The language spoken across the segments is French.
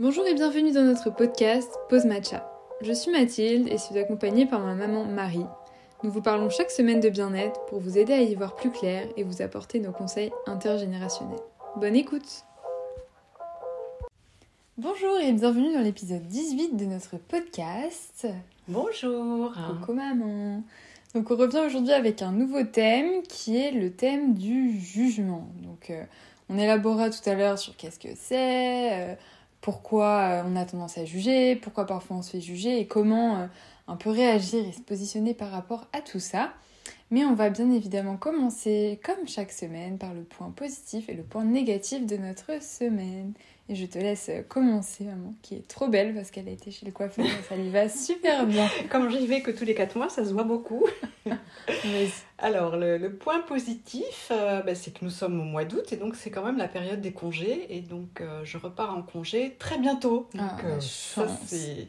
Bonjour et bienvenue dans notre podcast Pause Matcha. Je suis Mathilde et suis accompagnée par ma maman Marie. Nous vous parlons chaque semaine de bien-être pour vous aider à y voir plus clair et vous apporter nos conseils intergénérationnels. Bonne écoute Bonjour et bienvenue dans l'épisode 18 de notre podcast. Bonjour Coucou maman Donc on revient aujourd'hui avec un nouveau thème qui est le thème du jugement. Donc euh, on élaborera tout à l'heure sur qu'est-ce que c'est, euh, pourquoi euh, on a tendance à juger, pourquoi parfois on se fait juger et comment euh, un peu réagir et se positionner par rapport à tout ça. Mais on va bien évidemment commencer, comme chaque semaine, par le point positif et le point négatif de notre semaine. Et je te laisse commencer, maman, qui est trop belle parce qu'elle a été chez le coiffeur et ça lui va super bien. Comme j'y vais que tous les 4 mois, ça se voit beaucoup. Alors, le, le point positif, euh, bah, c'est que nous sommes au mois d'août et donc c'est quand même la période des congés. Et donc, euh, je repars en congé très bientôt. Donc, Ah, euh, ça, c'est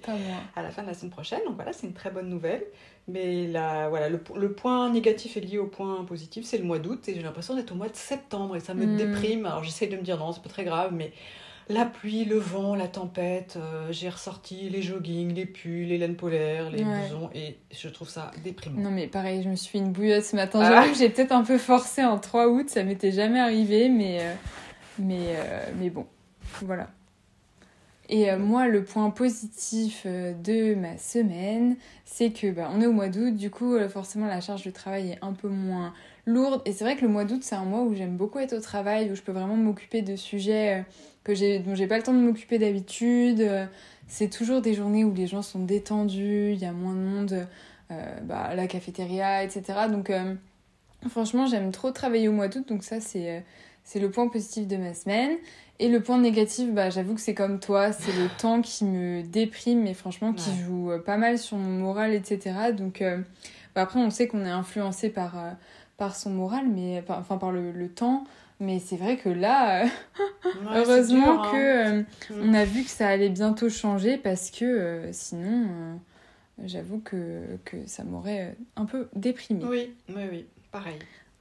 à la fin de la semaine prochaine. Donc, voilà, c'est une très bonne nouvelle. Mais là, voilà, le, le point négatif est lié au point positif, c'est le mois d'août. Et j'ai l'impression d'être au mois de septembre et ça me Mm. déprime. Alors, j'essaie de me dire non, c'est pas très grave, mais. La pluie, le vent, la tempête, euh, j'ai ressorti les joggings, les pulls, les laines polaires, les Ouais. blousons et je trouve ça déprimant. Non mais pareil, je me suis fait une bouillotte ce matin. Ah. J'avoue que j'ai peut-être un peu forcé en 3 août, ça m'était jamais arrivé, mais, euh, mais, euh, mais bon, voilà. Et euh, moi, le point positif euh, de ma semaine, c'est que bah, on est au mois d'août, du coup, euh, forcément, la charge de travail est un peu moins lourde. Et c'est vrai que le mois d'août, c'est un mois où j'aime beaucoup être au travail, où je peux vraiment m'occuper de sujets que j'ai, dont j'ai pas le temps de m'occuper d'habitude. C'est toujours des journées où les gens sont détendus, il y a moins de monde bah, la cafétéria, etc. Donc franchement, j'aime trop travailler au mois d'août, donc ça c'est c'est le point positif de ma semaine. Et le point négatif, bah, j'avoue que c'est comme toi, c'est le temps qui me déprime, mais franchement qui Ouais. joue euh, pas mal sur mon moral, etc. Donc euh, bah, après, on sait qu'on est influencé par, euh, par son moral, mais par- enfin par le, le temps. Mais c'est vrai que là, euh, Ouais, heureusement dur, que hein. euh, on a vu que ça allait bientôt changer parce que sinon, j'avoue que, que ça m'aurait un peu déprimée. Oui, oui, oui, pareil.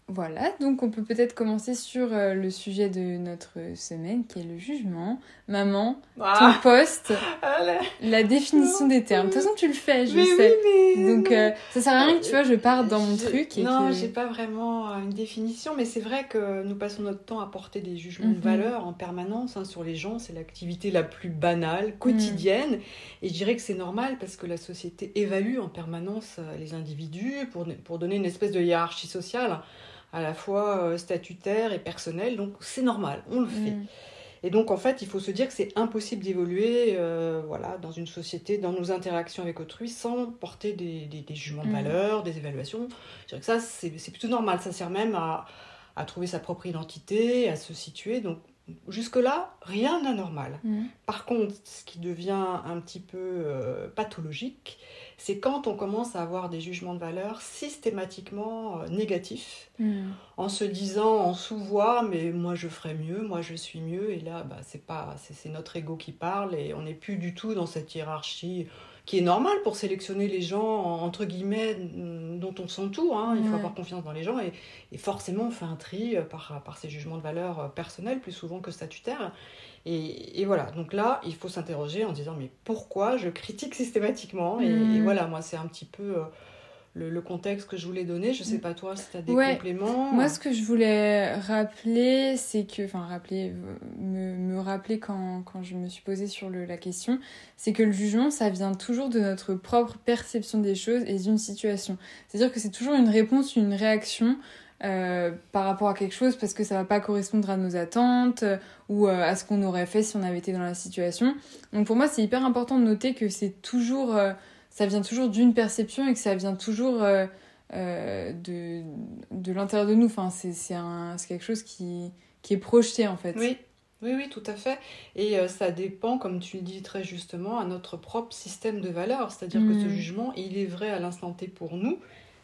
Voilà, donc on peut peut-être commencer sur euh, le sujet de notre semaine qui est le jugement. Maman, ton Ah, poste, ah la définition des termes. De toute façon, tu le fais, je mais sais. oui, mais Donc euh, ça sert à rien que tu vois, je parte dans mon truc et non, que... j'ai pas vraiment euh, une définition, mais c'est vrai que nous passons notre temps à porter des jugements Mhm. de valeur en permanence hein, sur les gens. C'est l'activité la plus banale, quotidienne. Et je dirais que c'est normal parce que la société évalue en permanence les individus pour, pour donner une espèce de hiérarchie sociale à la fois euh, statutaire et personnelle. Donc c'est normal, on le fait. Mm. Et donc, en fait, il faut se dire que c'est impossible d'évoluer euh, voilà, dans une société, dans nos interactions avec autrui, sans porter des, des- des jugements de Mhm. valeur, des évaluations. Je dirais que ça, c'est c'est plutôt normal. Ça sert même à, à trouver sa propre identité, à se situer. Donc, jusque-là, rien d'anormal. Mm. Par contre, ce qui devient un petit peu euh, pathologique, c'est quand on commence à avoir des jugements de valeur systématiquement euh, négatifs Mm. en se disant en sous-voix mais moi je ferais mieux moi je suis mieux et là bah, c'est pas c'est c'est notre ego qui parle et on n'est plus du tout dans cette hiérarchie qui est normale pour sélectionner les gens entre guillemets mm, dont on s'entoure hein. il faut Ouais. avoir confiance dans les gens et, et forcément on fait un tri euh, par, par ces jugements de valeur euh, personnels plus souvent que statutaires et, et voilà donc là il faut s'interroger en disant mais pourquoi je critique systématiquement? Et, Mm. et voilà moi c'est un petit peu euh, le, le contexte que je voulais donner je sais pas toi si tu as des Ouais. compléments Moi, ce que je voulais rappeler, c'est que, enfin, rappeler, euh, me, me rappeler quand, quand je me suis posée sur le- la question, c'est que le jugement, ça vient toujours de notre propre perception des choses et d'une situation. C'est-à-dire que c'est toujours une réponse, une réaction euh, par rapport à quelque chose parce que ça va pas correspondre à nos attentes euh, ou euh, à ce qu'on aurait fait si on avait été dans la situation. Donc pour moi, c'est hyper important de noter que c'est toujours, euh, ça vient toujours d'une perception et que ça vient toujours euh, euh, de, de l'intérieur de nous. Enfin, c'est c'est un- c'est quelque chose qui, qui est projeté en fait. Oui, oui, oui, tout à fait. Et euh, ça dépend, comme tu le dis très justement, à notre propre système de valeurs. C'est-à-dire que ce Mm. jugement, il est vrai à l'instant T pour nous,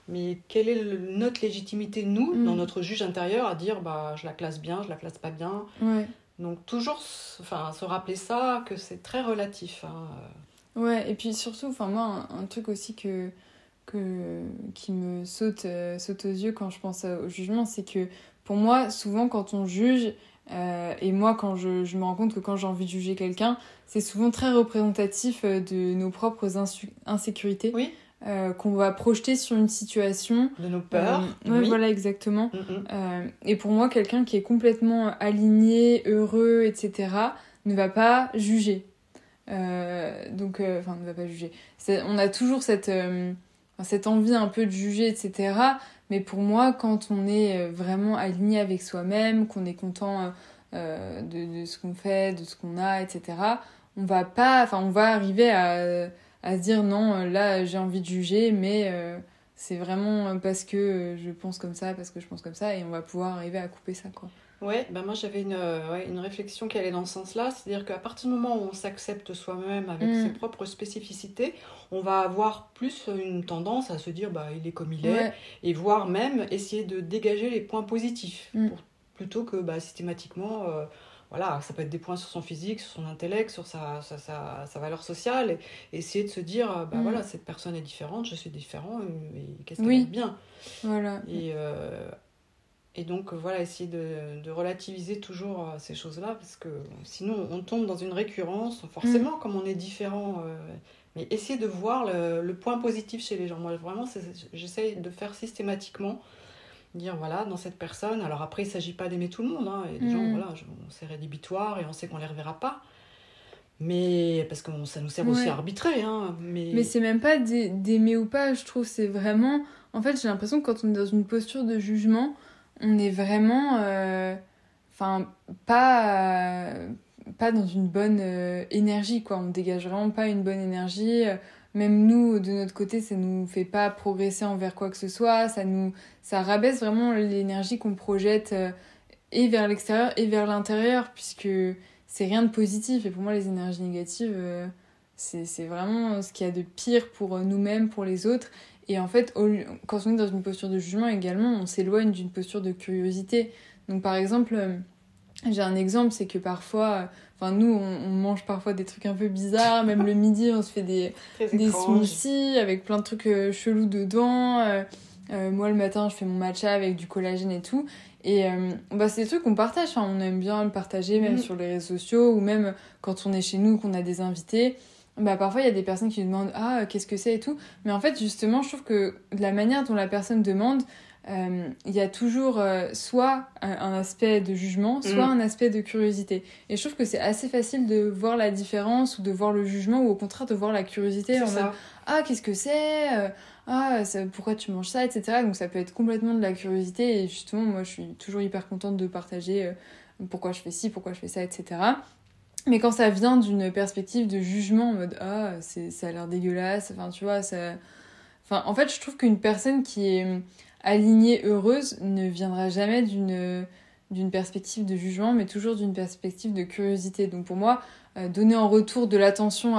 mais quelle est le- notre légitimité, nous, Mm. dans notre juge intérieur, à dire bah, je la classe bien, je la classe pas bien? Ouais. Donc toujours enfin, se rappeler ça, que c'est très relatif. hein. Ouais, et puis surtout, enfin moi, un, un truc aussi que, que, qui me saute, euh, saute aux yeux quand je pense au jugement, c'est que pour moi, souvent quand on juge, Euh, et moi, quand je, je, me rends compte que quand j'ai envie de juger quelqu'un, c'est souvent très représentatif euh, de nos propres insécurités. Oui. Euh, qu'on va projeter sur une situation. De nos peurs. oui. voilà, exactement. et pour moi, quelqu'un qui est complètement aligné, heureux, etc., ne va pas juger. Donc, enfin, ne va pas juger. On a toujours cette, cette envie un peu de juger, etc. Mais pour moi, quand on est euh, vraiment aligné avec soi-même, qu'on est content euh, euh, de, de, ce qu'on fait, de ce qu'on a, etc., on va pas, enfin, on va arriver à, à se dire non, là, j'ai envie de juger, mais c'est vraiment parce que je pense comme ça, parce que je pense comme ça, et on va pouvoir arriver à couper ça, quoi. Ouais, ben moi j'avais une, ouais, une réflexion qui allait dans ce sens-là, c'est-à-dire qu'à partir du moment où on s'accepte soi-même avec mm. ses propres spécificités, on va avoir plus une tendance à se dire bah il est comme il est, et voire même essayer de dégager les points positifs, mm. plutôt que bah, systématiquement, euh, voilà, ça peut être des points sur son physique, sur son intellect, sur sa, sa, sa, sa valeur sociale, et essayer de se dire bah mm. voilà, cette personne est différente, je suis différent, et, qu'est-ce qu'elle est bien? Voilà. Et euh, et donc, voilà, essayer de, de relativiser toujours euh, ces choses-là, parce que sinon, on tombe dans une récurrence, forcément, mm. comme on est différent. Euh, mais essayer de voir le, le, point positif chez les gens. Moi, vraiment, j'essaye de faire systématiquement, dire, voilà, dans cette personne. Alors après, il ne s'agit pas d'aimer tout le monde. Hein, et les gens, mm. voilà, c'est rédhibitoire et on sait qu'on ne les reverra pas. Mais parce que ça nous sert aussi à arbitrer. Hein, mais mais c'est même pas d'aimer ou pas, je trouve. C'est vraiment. En fait, j'ai l'impression que quand on est dans une posture de jugement, on est vraiment. Euh, enfin, pas, pas dans une bonne euh, énergie, quoi. On dégage vraiment pas une bonne énergie. Même nous, de notre côté, ça nous fait pas progresser envers quoi que ce soit. Ça nous. Ça rabaisse vraiment l'énergie qu'on projette euh, et vers l'extérieur et vers l'intérieur, puisque c'est rien de positif. Et pour moi, les énergies négatives, c'est vraiment ce qu'il y a de pire pour nous-mêmes, pour les autres. Et en fait, quand on est dans une posture de jugement également, on s'éloigne d'une posture de curiosité. Donc par exemple, euh, j'ai un exemple, c'est que parfois, enfin nous, on, mange parfois des trucs un peu bizarres, même le midi, on se fait des, des smoothies avec plein de trucs euh, chelous dedans. Euh, moi, le matin, je fais mon matcha avec du collagène et tout. Et bah, c'est des trucs qu'on partage, enfin, on aime bien le partager, même mm. sur les réseaux sociaux, ou même quand on est chez nous, qu'on a des invités bah parfois il y a des personnes qui demandent ah qu'est-ce que c'est et tout mais en fait justement je trouve que de la manière dont la personne demande euh, il y a toujours euh, soit un, aspect de jugement soit mm. un aspect de curiosité. Et je trouve que c'est assez facile de voir la différence ou de voir le jugement ou au contraire de voir la curiosité en mode ah qu'est-ce que c'est euh, ah pourquoi tu manges ça etc donc ça peut être complètement de la curiosité et justement moi je suis toujours hyper contente de partager pourquoi je fais ci pourquoi je fais ça etc mais quand ça vient d'une perspective de jugement en mode ah ça a l'air dégueulasse, enfin tu vois ça, enfin en fait je trouve qu'une personne qui est alignée heureuse ne viendra jamais d'une d'une perspective de jugement, mais toujours d'une perspective de curiosité. Donc pour moi, donner en retour de l'attention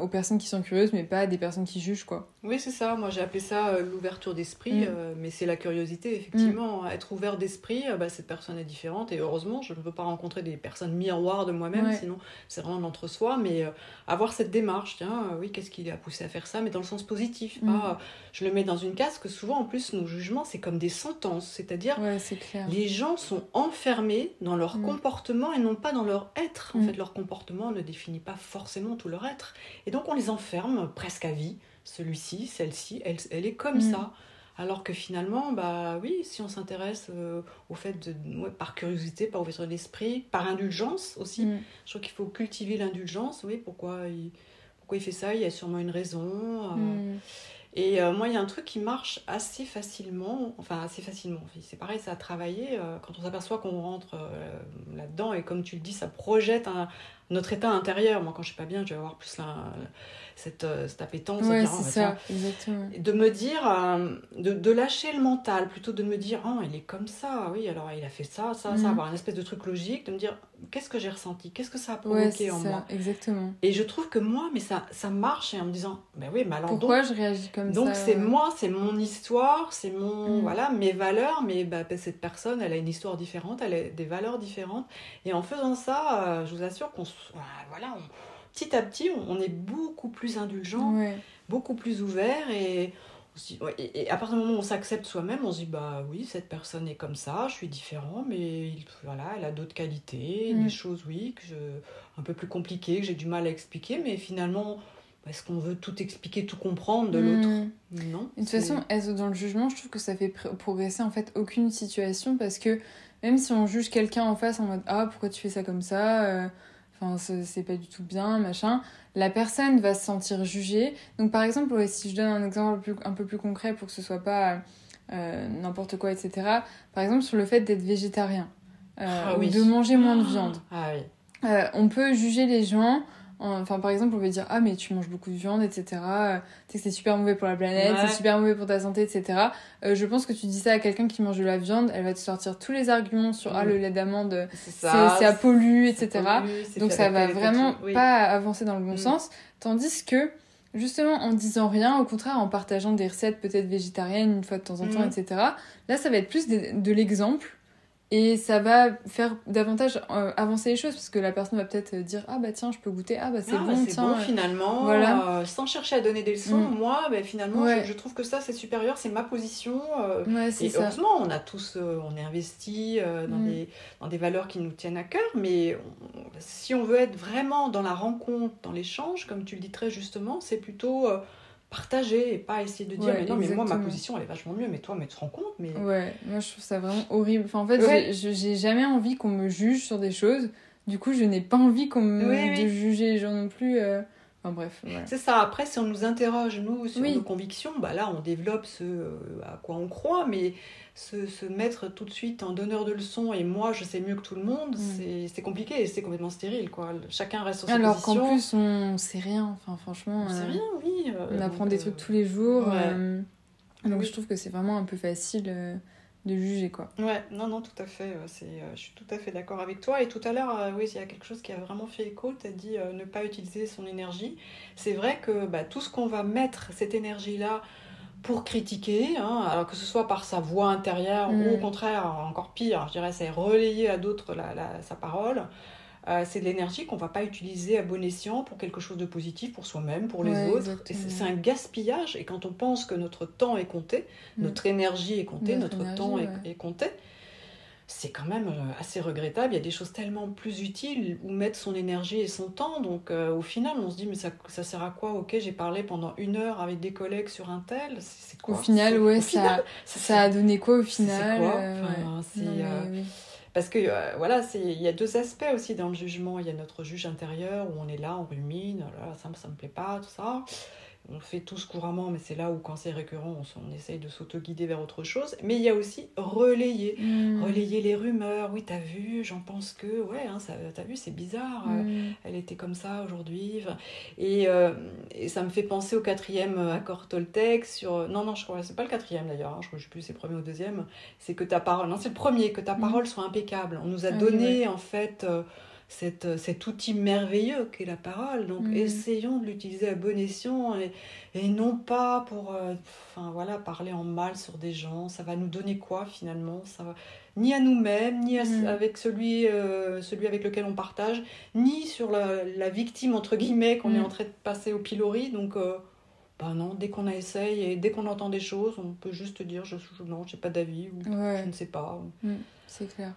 aux personnes qui sont curieuses, mais pas à des personnes qui jugent, quoi. Oui, c'est ça. Moi, j'ai appelé ça euh, l'ouverture d'esprit, mm. euh, mais c'est la curiosité, effectivement. Mm. Être ouvert d'esprit, bah, cette personne est différente, et heureusement, je ne veux pas rencontrer des personnes miroirs de moi-même, sinon c'est vraiment l'entre-soi, mais avoir cette démarche, tiens, oui, qu'est-ce qui a poussé à faire ça, mais dans le sens positif, mm. pas je le mets dans une case, que souvent, en plus, nos jugements, c'est comme des sentences, c'est-à-dire les gens sont enfermés dans leur comportement et non pas dans leur être. En fait, leur comportement ne définit pas forcément tout leur être. Et donc on les enferme presque à vie. Celui-ci, celle-ci, elle, elle, est comme mm. ça. Alors que finalement, bah oui, si on s'intéresse euh, au fait de, par curiosité, par ouverture d'esprit, par indulgence aussi, mm. je crois qu'il faut cultiver l'indulgence. Oui, pourquoi il, pourquoi il fait ça? Il y a sûrement une raison. Euh. Mm. Et euh, moi, il y a un truc qui marche assez facilement, enfin assez facilement, c'est pareil, ça a travaillé, quand on s'aperçoit qu'on rentre là-dedans, et comme tu le dis, ça projette un, notre état intérieur. Moi, quand je suis pas bien, je vais avoir plus la, cette, euh, cette appétence. Ouais, c'est ça, exactement. De me dire, euh, de, de, lâcher le mental, plutôt de me dire, oh, il est comme ça, oui, alors il a fait ça, ça, ça, mm. avoir une espèce de truc logique, de me dire, qu'est-ce que j'ai ressenti, qu'est-ce que ça a provoqué en ça, moi? Exactement. Et je trouve que moi, mais ça, ça marche, et en me disant, ben oui, mais alors Pourquoi je réagis comme donc, ça Donc c'est moi, c'est mon histoire, c'est mon, mm. voilà, mes valeurs, mais bah, cette personne, elle a une histoire différente, elle a des valeurs différentes. Et en faisant ça, euh, je vous assure qu'on, voilà, on petit à petit, on est beaucoup plus indulgent, beaucoup plus ouvert et et, à partir du moment où on s'accepte soi-même, on se dit bah oui, cette personne est comme ça, je suis différent, mais voilà, elle a d'autres qualités, mm. des choses, oui, que je, un peu plus compliquées, que j'ai du mal à expliquer, mais finalement, est-ce qu'on veut tout expliquer, tout comprendre de l'autre? Mm. Non. De toute façon, dans le jugement, je trouve que ça fait progresser en fait aucune situation parce que même si on juge quelqu'un en face en mode ah pourquoi tu fais ça comme ça, euh, enfin c'est pas du tout bien, machin la personne va se sentir jugée. Donc par exemple, si je donne un exemple un peu plus concret pour que ce soit pas euh, n'importe quoi, etc. Par exemple sur le fait d'être végétarien euh, ah ou de manger moins de viande. Ah, oui. Euh, on peut juger les gens Enfin, par exemple, on peut dire Ah, mais tu manges beaucoup de viande, etc. Tu sais que c'est super mauvais pour la planète, c'est super mauvais pour ta santé, etc. Euh, je pense que tu dis ça à quelqu'un qui mange de la viande, elle va te sortir tous les arguments sur Ah, le lait d'amande, c'est à pollu, etc. Donc ça va vraiment pas avancer dans le bon mm. sens. Tandis que, justement, en disant rien, au contraire, en partageant des recettes peut-être végétariennes une fois de temps en temps, mm. etc., là, ça va être plus de l'exemple et ça va faire davantage euh, avancer les choses parce que la personne va peut-être dire ah bah tiens je peux goûter ah bah c'est ah, bon bah, tiens bon, finalement voilà. Euh, sans chercher à donner des leçons mm. moi bah, finalement je, trouve que ça c'est supérieur c'est ma position euh, et heureusement on a tous on est investi dans mm. des dans des valeurs qui nous tiennent à cœur mais si on veut être vraiment dans la rencontre dans l'échange comme tu le dis très justement c'est plutôt partager et pas essayer de dire mais non mais moi ma position elle est vachement mieux mais toi mais tu te rends compte mais ouais moi je trouve ça vraiment horrible. Enfin en fait j'ai jamais envie qu'on me juge sur des choses. Du coup je n'ai pas envie qu'on me de juger les gens non plus euh. Enfin bref c'est ça après si on nous interroge nous sur nos convictions bah là on développe ce euh, à quoi on croit mais se, se, mettre tout de suite en donneur de leçons et moi je sais mieux que tout le monde, mm. c'est compliqué et c'est complètement stérile. Quoi. Chacun reste sur sa Alors qu'en plus on sait rien, enfin franchement. On sait euh, rien, oui. Euh, on apprend des trucs euh, tous les jours. donc je trouve que c'est vraiment un peu facile de juger quoi. Ouais, non, non, tout à fait. c'est je suis tout à fait d'accord avec toi. Et tout à l'heure, oui, il y a quelque chose qui a vraiment fait écho. Tu as dit ne pas utiliser son énergie. C'est vrai que bah, tout ce qu'on va mettre, cette énergie-là, pour critiquer, hein, alors que ce soit par sa voix intérieure ou au mm. contraire, encore pire, je dirais, c'est relayer à d'autres sa parole. Euh, c'est de l'énergie qu'on va pas utiliser à bon escient pour quelque chose de positif pour soi-même, pour les autres. C'est un gaspillage. Et quand on pense que notre temps est compté, mm. notre énergie est comptée, notre, temps est, compté, c'est quand même euh, assez regrettable. Il y a des choses tellement plus utiles où mettre son énergie et son temps. Donc euh, au final, on se dit, mais ça, ça sert à quoi? Ok, j'ai parlé pendant une heure avec des collègues sur un tel. C'est quoi? Au final, ouais, ça, ça, a donné quoi au final quoi? euh, Parce que voilà, il y a deux aspects aussi dans le jugement. Il y a notre juge intérieur où on est là, on rumine, ça, ça me plaît pas, tout ça on fait tous couramment, mais c'est là où quand c'est récurrent, on, essaye de s'auto-guider vers autre chose. Mais il y a aussi relayer, mm. relayer les rumeurs. Oui, t'as vu, j'en pense que, ouais, hein, t'as vu, c'est bizarre, euh, mm. elle était comme ça aujourd'hui. Euh, et, ça me fait penser au quatrième accord Toltec sur... Non, non, je crois, c'est pas le quatrième d'ailleurs, hein, je, crois, je sais plus, c'est le premier ou le deuxième. C'est que ta parole, non, c'est le premier, que ta mm. parole soit impeccable. On nous a ah donné, en fait... Euh, cette, cet outil merveilleux qu'est la parole. Donc mm. essayons de l'utiliser à bon escient et, et non pas pour euh, enfin, voilà, parler en mal sur des gens. Ça va nous donner quoi finalement? Ça va, Ni à nous-mêmes, ni mm. avec celui, euh, celui avec lequel on partage, ni sur la, la victime entre guillemets qu'on est mm. en train de passer au pilori. Donc euh, bah non, dès qu'on essaye et dès qu'on entend des choses, on peut juste dire je, je non, j'ai pas d'avis ou je ne sais pas. C'est clair.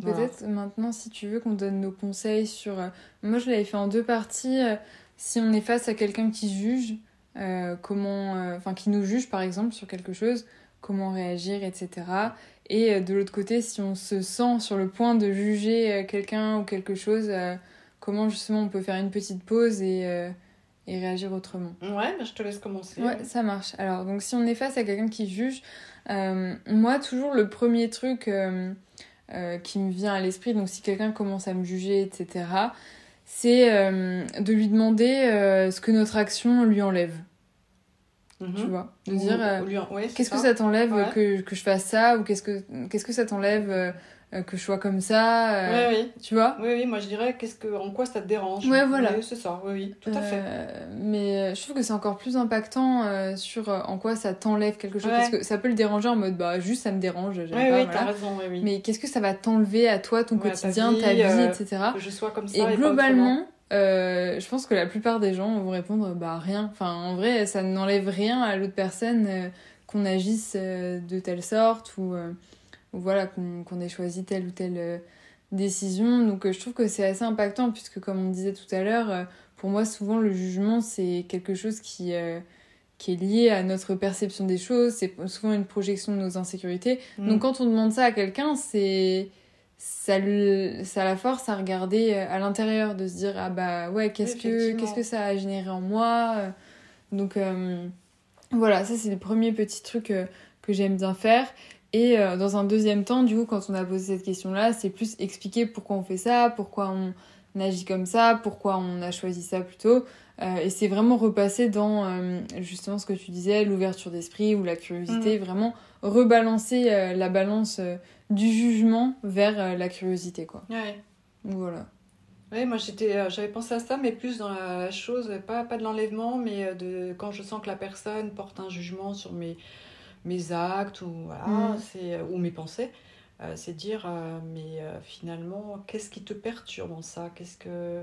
Peut-être maintenant, si tu veux qu'on donne nos conseils sur... Euh, moi, je l'avais fait en deux parties. Euh, si on est face à quelqu'un qui juge, euh, comment... Enfin, qui nous juge, par exemple, sur quelque chose, comment réagir, etc. Et de l'autre côté, si on se sent sur le point de juger quelqu'un ou quelque chose, comment justement on peut faire une petite pause et, et réagir autrement. Ouais, bah, je te laisse commencer. Ouais, ça marche. Alors, donc si on est face à quelqu'un qui juge, moi, toujours le premier truc euh, qui me vient à l'esprit, donc si quelqu'un commence à me juger, etc., c'est euh, de lui demander euh, ce que notre action lui enlève. Mhm. Tu vois? De dire qu'est-ce que ça t'enlève que, que, je fasse ça ou qu'est-ce que, qu'est-ce que ça t'enlève euh, que je sois comme ça. Euh, oui, oui. Tu vois Oui, oui, moi je dirais qu'est-ce que, en quoi ça te dérange? Ouais, voilà. c'est ça, oui, oui, tout à fait. Euh, mais je trouve que c'est encore plus impactant sur en quoi ça t'enlève quelque chose. Parce que ça peut le déranger en mode, bah juste ça me dérange. Oui, oui, t'as raison, oui, Mais qu'est-ce que ça va t'enlever à toi, ton quotidien, ta vie, etc. Que je sois comme ça. Et, globalement, je pense que la plupart des gens vont répondre bah rien. Enfin, en vrai, ça n'enlève rien à l'autre personne qu'on agisse de telle sorte ou voilà qu'on ait choisi telle ou telle décision. Donc, je trouve que c'est assez impactant puisque, comme on disait tout à l'heure, pour moi, souvent, le jugement, c'est quelque chose qui, euh, qui est lié à notre perception des choses. C'est souvent une projection de nos insécurités. Mm. Donc, quand on demande ça à quelqu'un, c'est. Ça, ça la force à regarder euh, à l'intérieur, de se dire Ah bah ouais, qu'est-ce que, qu'est-ce que ça a généré en moi Donc, euh, voilà, ça, c'est le premier petit truc que j'aime bien faire. Et dans un deuxième temps, du coup, quand on a posé cette question-là, c'est plus expliquer pourquoi on fait ça, pourquoi on on agit comme ça, pourquoi on a choisi ça plutôt. Euh, et c'est vraiment repasser dans euh, justement ce que tu disais, l'ouverture d'esprit ou la curiosité, mm. vraiment rebalancer euh, la balance du jugement vers la curiosité. Quoi. Ouais. Voilà. Oui, moi j'étais, j'avais pensé à ça, mais plus dans la chose, pas, pas de l'enlèvement, mais de quand je sens que la personne porte un jugement sur mes, mes actes ou, voilà, mm. c'est, ou mes pensées. Euh, c'est dire, euh, mais euh, finalement, qu'est-ce qui te perturbe en ça? Qu'est-ce que,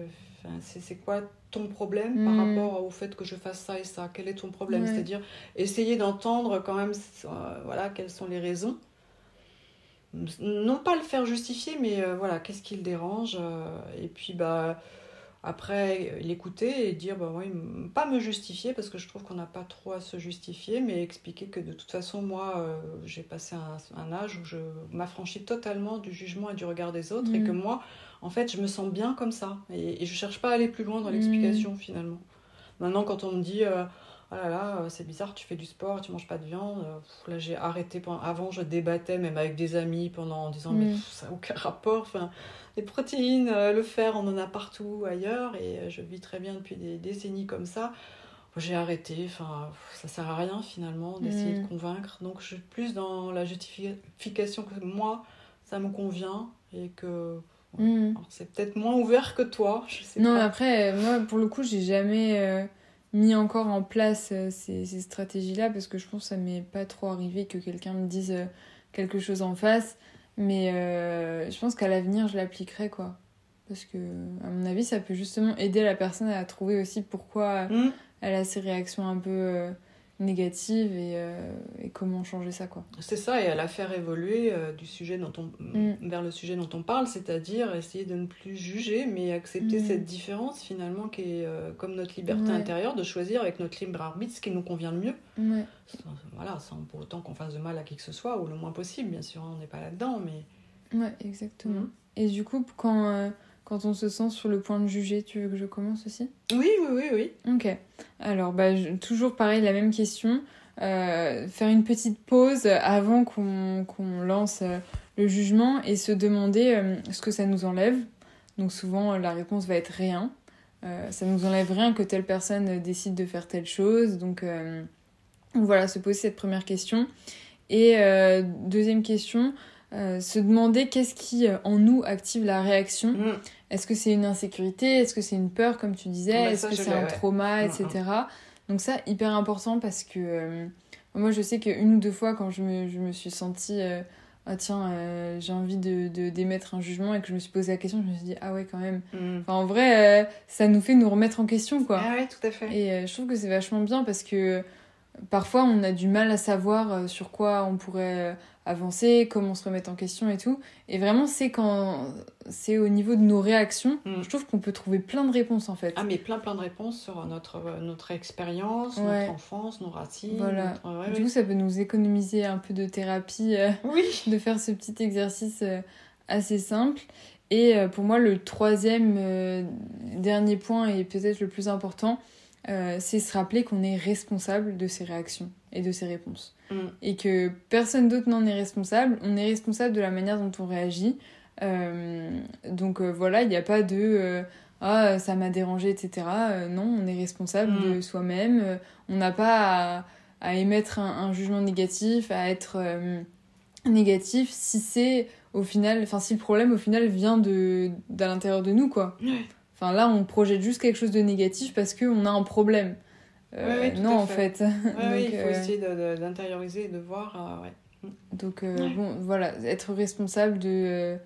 c'est quoi ton problème par hmm. rapport au fait que je fasse ça et ça? Quel est ton problème? C'est-à-dire essayer d'entendre quand même, voilà, quelles sont les raisons. Non pas le faire justifier, mais voilà, qu'est-ce qui le dérange Et puis, bah après, l'écouter et dire, bah oui, pas me justifier parce que je trouve qu'on n'a pas trop à se justifier, mais expliquer que de toute façon, moi, euh, j'ai passé un, âge où je m'affranchis totalement du jugement et du regard des autres et que mm. moi, en fait, je me sens bien comme ça et, je cherche pas à aller plus loin dans l'explication mm. finalement. Maintenant, quand on me dit, euh, oh là là, euh, c'est bizarre, tu fais du sport, tu manges pas de viande, là j'ai arrêté. Pendant... Avant, je débattais même avec des amis pendant en disant, mais mm. ça n'a aucun rapport. Enfin, les protéines, euh, le fer, on en a partout ailleurs et euh, je vis très bien depuis des décennies comme ça. J'ai arrêté, enfin, ça sert à rien finalement d'essayer de mm. convaincre. Donc je suis plus dans la justification que moi, ça me convient et que mm. c'est peut-être moins ouvert que toi. Je sais non, après, moi pour le coup, j'ai jamais euh, mis encore en place ces, ces stratégies-là parce que je pense que ça m'est pas trop arrivé que quelqu'un me dise quelque chose en face. Mais euh, je pense qu'à l'avenir, je l'appliquerai, quoi. Parce que, à mon avis, ça peut justement aider la personne à trouver aussi pourquoi mm. elle a ces réactions un peu négative et, euh, et, comment changer ça quoi. C'est ça et à la faire évoluer euh, du sujet dont on, mm. vers le sujet dont on parle, c'est-à-dire essayer de ne plus juger mais accepter mm. cette différence finalement qui est euh, comme notre liberté intérieure de choisir avec notre libre arbitre ce qui nous convient le mieux. Voilà, sans pour autant qu'on fasse de mal à qui que ce soit ou le moins possible bien sûr, hein, on n'est pas là-dedans mais... Ouais, exactement. Mm. Et du coup, quand quand on se sent sur le point de juger. Tu veux que je commence aussi? Oui, oui, oui, oui. Ok. Alors, bah, toujours pareil, la même question. Euh, faire une petite pause avant qu'on lance euh, le jugement et se demander euh, ce que ça nous enlève. Donc souvent, la réponse va être rien. ça nous enlève rien que telle personne décide de faire telle chose. Donc voilà, se poser cette première question. Et deuxième question, se demander qu'est-ce qui en nous active la réaction. Mm. Est-ce que c'est une insécurité? Est-ce que c'est une peur, comme tu disais? Bah, Est-ce que c'est un trauma, etc. Donc ça, hyper important parce que euh, moi, je sais qu'une ou deux fois, quand je me, je me suis sentie... Euh, ah tiens, euh, j'ai envie de, d'émettre un jugement et que je me suis posé la question, je me suis dit, ah ouais, quand même. Mm. Enfin, en vrai, ça nous fait nous remettre en question, quoi. Ah ouais, tout à fait. Et je trouve que c'est vachement bien parce que parfois, on a du mal à savoir sur quoi on pourrait avancer, comment se remettre en question et tout. Et vraiment, c'est quand c'est au niveau de nos réactions, mm. je trouve qu'on peut trouver plein de réponses en fait. Ah, mais plein plein de réponses sur notre, notre expérience, notre enfance, nos racines. Voilà. du coup, ça peut nous économiser un peu de thérapie, euh, oui. de faire ce petit exercice euh, assez simple. Et euh, pour moi, le troisième dernier point et peut-être le plus important, c'est se rappeler qu'on est responsable de ses réactions et de ses réponses. Mm. Et que personne d'autre n'en est responsable. On est responsable de la manière dont on réagit. Euh, donc euh, voilà, il n'y a pas de euh, ah ça m'a dérangé, etc. non, on est responsable mm. de soi-même. on n'a pas à, à, émettre un, jugement négatif, à être négatif si c'est au final, enfin si le problème au final vient de d'à l'intérieur de nous quoi. Enfin là, on projette juste quelque chose de négatif parce qu'on a un problème. Euh, non, en fait. il faut euh, essayer d'intérioriser et de voir. Euh, mm. Donc, bon, voilà, être responsable de.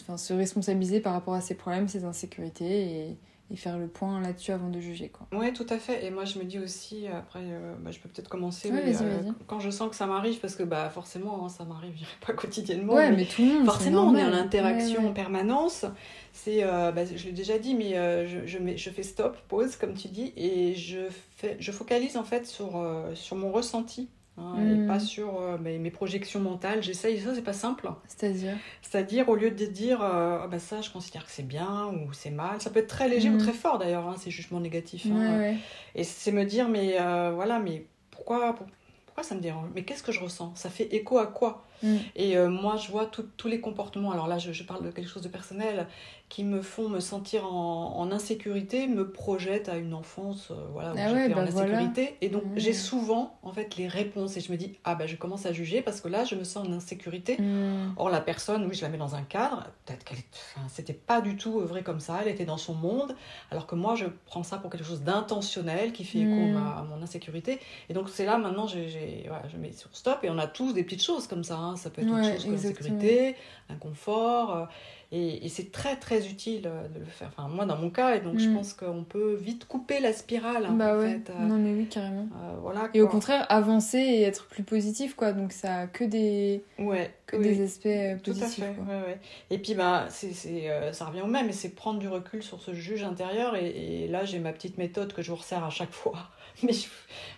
Enfin, se responsabiliser par rapport à ses problèmes, ses insécurités et, et faire le point là-dessus avant de juger. Quoi. Ouais, tout à fait. Et moi, je me dis aussi, après, euh, bah, je peux peut-être commencer Ouais, mais, euh, quand je sens que ça m'arrive, parce que bah, forcément, hein, ça m'arrive je dirais pas quotidiennement. Ouais, mais mais tout le monde. forcément, on est en interaction Ouais, en permanence. C'est, euh, bah, je l'ai déjà dit, mais je, je, mets- je fais stop, pause, comme tu dis, et je, fais, je focalise en fait sur, sur mon ressenti. Hein, Mm. Et pas sur euh, mes, mes projections mentales. J'essaye, ça c'est pas simple. C'est-à-dire? C'est-à-dire, au lieu de dire, euh, Ah bah ça, je considère que c'est bien ou c'est mal, ça peut être très léger ou très fort d'ailleurs, hein, ces jugements négatifs. hein. Ouais, ouais. Et c'est me dire, mais euh, voilà, mais pourquoi, pour- pourquoi ça me dérange? Mais qu'est-ce que je ressens? Ça fait écho à quoi? Mm. Et euh, moi, je vois tous les comportements, alors là, je, je parle de quelque chose de personnel, qui me font me sentir en, en insécurité, me projettent à une enfance, euh, voilà, où Ah ouais, bah en voilà. insécurité. Et donc, Mm. j'ai souvent, en fait, les réponses. Et je me dis, ah bah, je commence à juger parce que là, je me sens en insécurité. Mm. Or, la personne, oui, je la mets dans un cadre, peut-être qu'elle enfin, c'était pas du tout vrai comme ça, elle était dans son monde, alors que moi, je prends ça pour quelque chose d'intentionnel qui fait écho à, mon insécurité. Et donc, c'est là maintenant, j'ai, j'ai- voilà, je mets sur stop et on a tous des petites choses comme ça. hein. Ça peut être Ouais, autre chose que exactement. l'insécurité, l'inconfort. euh, et, et c'est très, très utile euh, de le faire. Enfin, moi, dans mon cas, et donc je Mm. pense qu'on peut vite couper la spirale. hein, Bah en ouais. fait. Euh, Non, mais oui, carrément. euh, voilà. Et au contraire, avancer et être plus positif, quoi. Donc ça a que des, ouais, que oui. des aspects Tout à positifs. fait, quoi. ouais, ouais. Et puis, bah, c'est, c'est, euh, ça revient au même, et c'est prendre du recul sur ce juge intérieur. Et, et là, j'ai ma petite méthode que je vous resserre à chaque fois. Mais je-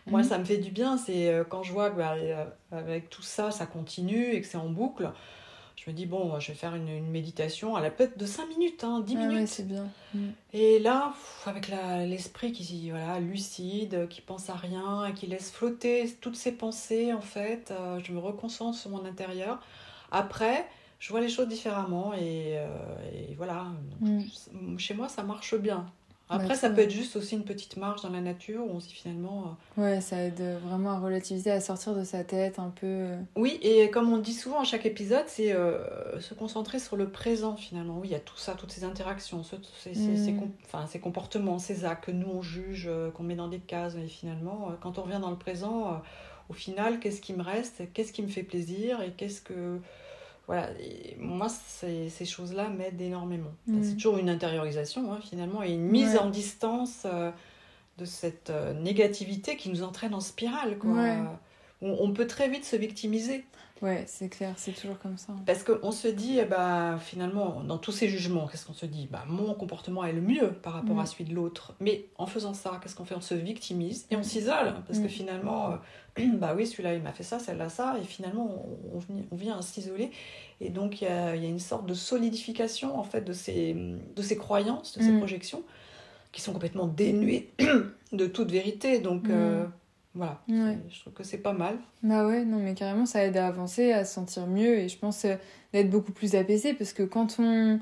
moi, Mhm. ça me fait du bien. C'est euh, quand je vois que, bah, euh, avec tout ça, ça continue et que c'est en boucle. Je me dis, bon, je vais faire une, une méditation. Elle a peut-être de 5 minutes, hein, 10 Ah ouais, minutes. c'est bien. Mm. Et là, pff, avec la- l'esprit qui voilà, lucide, qui pense à rien et qui laisse flotter toutes ses pensées, en fait, euh, je me reconcentre sur mon intérieur. Après, je vois les choses différemment et, euh, et voilà. Mm. Chez moi, ça marche bien. Après, Bah, ça peut être juste aussi une petite marche dans la nature où on se dit finalement. euh, Ouais, ça aide vraiment à relativiser, à sortir de sa tête un peu. Oui, et comme on dit souvent à chaque épisode, c'est euh, se concentrer sur le présent finalement. Oui, il y a tout ça, toutes ces interactions, ce- ces, ces- Mm. ces com- enfin, ces comportements, ces actes que nous on juge, euh, qu'on met dans des cases. Et finalement, euh, quand on revient dans le présent, euh, au final, qu'est-ce qui me reste? Qu'est-ce qui me fait plaisir? Et qu'est-ce que. Voilà, et moi, ces, ces choses-là m'aident énormément. Mm. C'est toujours une intériorisation hein, finalement et une mise Ouais. en distance euh, de cette euh, négativité qui nous entraîne en spirale. Quoi. Ouais. On, on peut très vite se victimiser. Ouais, c'est clair, c'est toujours comme ça. Parce qu'on se dit, ben, finalement, dans tous ces jugements, qu'est-ce qu'on se dit? Bah, Mon comportement est le mieux par rapport Mm. à celui de l'autre. Mais en faisant ça, qu'est-ce qu'on fait? On se victimise et on Mm. s'isole. Parce que Mm. finalement, euh, bah oui, celui-là, il m'a fait ça, celle-là, ça. Et finalement, on, on vient- à s'isoler. Et donc, il y a, il y a une sorte de solidification, en fait, de ces, de ces croyances, de ces Mm. projections, qui sont complètement dénuées de toute vérité. Donc, Mm. euh, voilà. Ouais. Je trouve que c'est pas mal. Bah ouais, non, mais carrément, ça aide à avancer, à se sentir mieux et je pense euh, d'être beaucoup plus apaisé parce que quand on,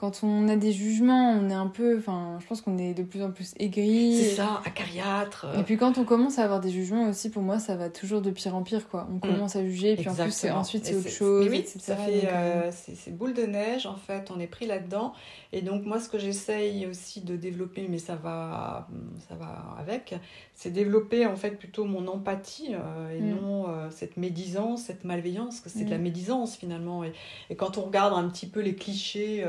quand on a des jugements, on est un peu. Enfin, je pense qu'on est de plus en plus aigri. C'est ça, acariâtre. Et puis quand on commence à avoir des jugements aussi, pour moi, ça va toujours de pire en pire, quoi. On commence à juger, et puis en plus, Mm. Ensuite, c'est autre chose, oui, etc. Ça fait, euh, euh, c'est boule de neige en fait. On est pris là-dedans. Et donc moi, ce que j'essaye aussi de développer, mais ça va, ça va avec, c'est développer en fait plutôt mon empathie euh, et Mm. non euh, cette médisance, cette malveillance, parce que c'est de la Mm. médisance finalement. Et, et quand on regarde un petit peu les clichés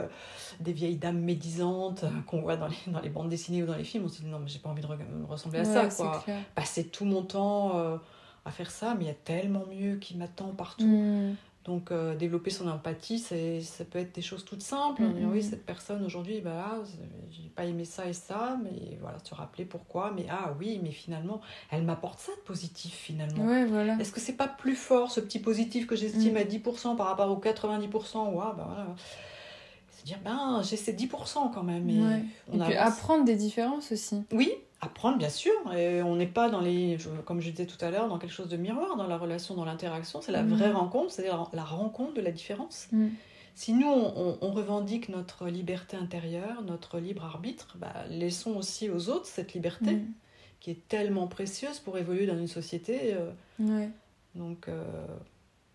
des vieilles dames médisantes euh, qu'on voit dans les, dans les bandes dessinées ou dans les films, on se dit non, mais j'ai pas envie de re- me ressembler à ça, ouais, quoi. Passer tout mon temps euh, à faire ça, mais il y a tellement mieux qui m'attend partout. Mm. Donc euh, développer son empathie, ça peut être des choses toutes simples. Mhm. Dire, oui, cette personne aujourd'hui, bah, là, j'ai pas aimé ça et ça, mais voilà, se rappeler pourquoi. Mais ah oui, mais finalement, elle m'apporte ça de positif finalement. Ouais, voilà. Est-ce que c'est pas plus fort ce petit positif que j'estime Mhm. à 10% par rapport aux 90% Ouah, bah voilà. Dire, ben j'ai ces 10% quand même. Et Ouais. on Et puis apprendre des différences aussi. Oui, apprendre bien sûr. Et on n'est pas dans les, comme je disais tout à l'heure, dans quelque chose de miroir, dans la relation, dans l'interaction. C'est la Mhm. vraie rencontre, c'est-à-dire la rencontre de la différence. Mm. Si nous, on, revendique notre liberté intérieure, notre libre arbitre, bah, laissons aussi aux autres cette liberté Mm. qui est tellement précieuse pour évoluer dans une société. euh, Ouais. donc, euh,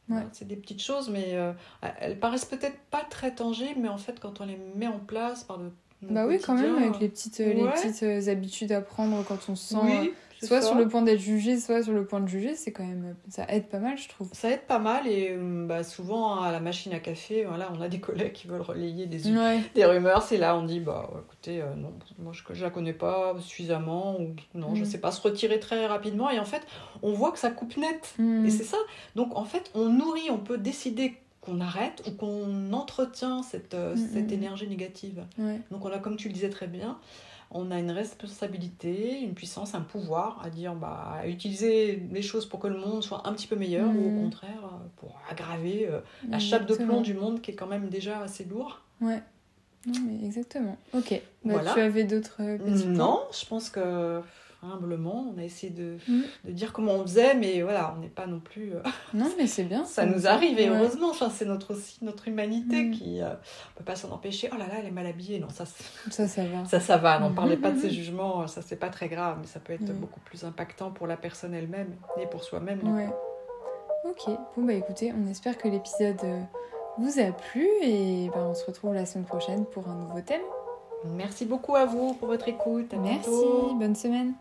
Ouais. voilà, c'est des petites choses, mais euh, elles paraissent peut-être pas très tangibles, mais en fait, quand on les met en place par mon Bah oui, quand même, avec les petites, euh, les petites euh, habitudes à prendre quand on se sent Oui, soit sur le point d'être jugé, soit sur le point de juger, c'est quand même. Ça aide pas mal, je trouve. Ça aide pas mal et hum, bah, souvent à la machine à café, voilà, on a des collègues qui veulent relayer des, Ouais. des rumeurs. C'est là on dit bah écoutez euh, non, moi je, je la connais pas suffisamment ou non je Mm. sais pas se retirer très rapidement et en fait on voit que ça coupe net Mm. et c'est ça. Donc en fait on nourrit, on peut décider qu'on arrête ou qu'on entretient cette, euh, Mm, cette mm. énergie négative. Ouais. Donc on a, comme tu le disais très bien, on a une responsabilité, une puissance, un pouvoir à dire, bah, à utiliser les choses pour que le monde soit un petit peu meilleur ou au contraire euh, pour aggraver euh, la chape de plomb du monde qui est quand même déjà assez lourd. Ouais. Non, mais exactement. Ok. Bah, Voilà. Tu avais d'autres Non, je pense que humblement, on a essayé de, Mhm. de dire comment on faisait, mais voilà, on n'est pas non plus. euh, Non, mais c'est bien. ça nous arrive et Ouais. heureusement, enfin, c'est notre aussi notre humanité Mhm. qui euh, on peut pas s'en empêcher. Oh là là, elle est mal habillée. Non, ça, Ça, ça va. Ça, ça va, n'en Mhm. parlez pas de ces jugements, ça c'est pas très grave, mais ça peut être beaucoup plus impactant pour la personne elle-même et pour soi-même. Ouais. Ok. Bon, bah écoutez, on espère que l'épisode euh, vous a plu et bah, on se retrouve la semaine prochaine pour un nouveau thème. Merci beaucoup à vous pour votre écoute. À Merci. bientôt. Bonne semaine.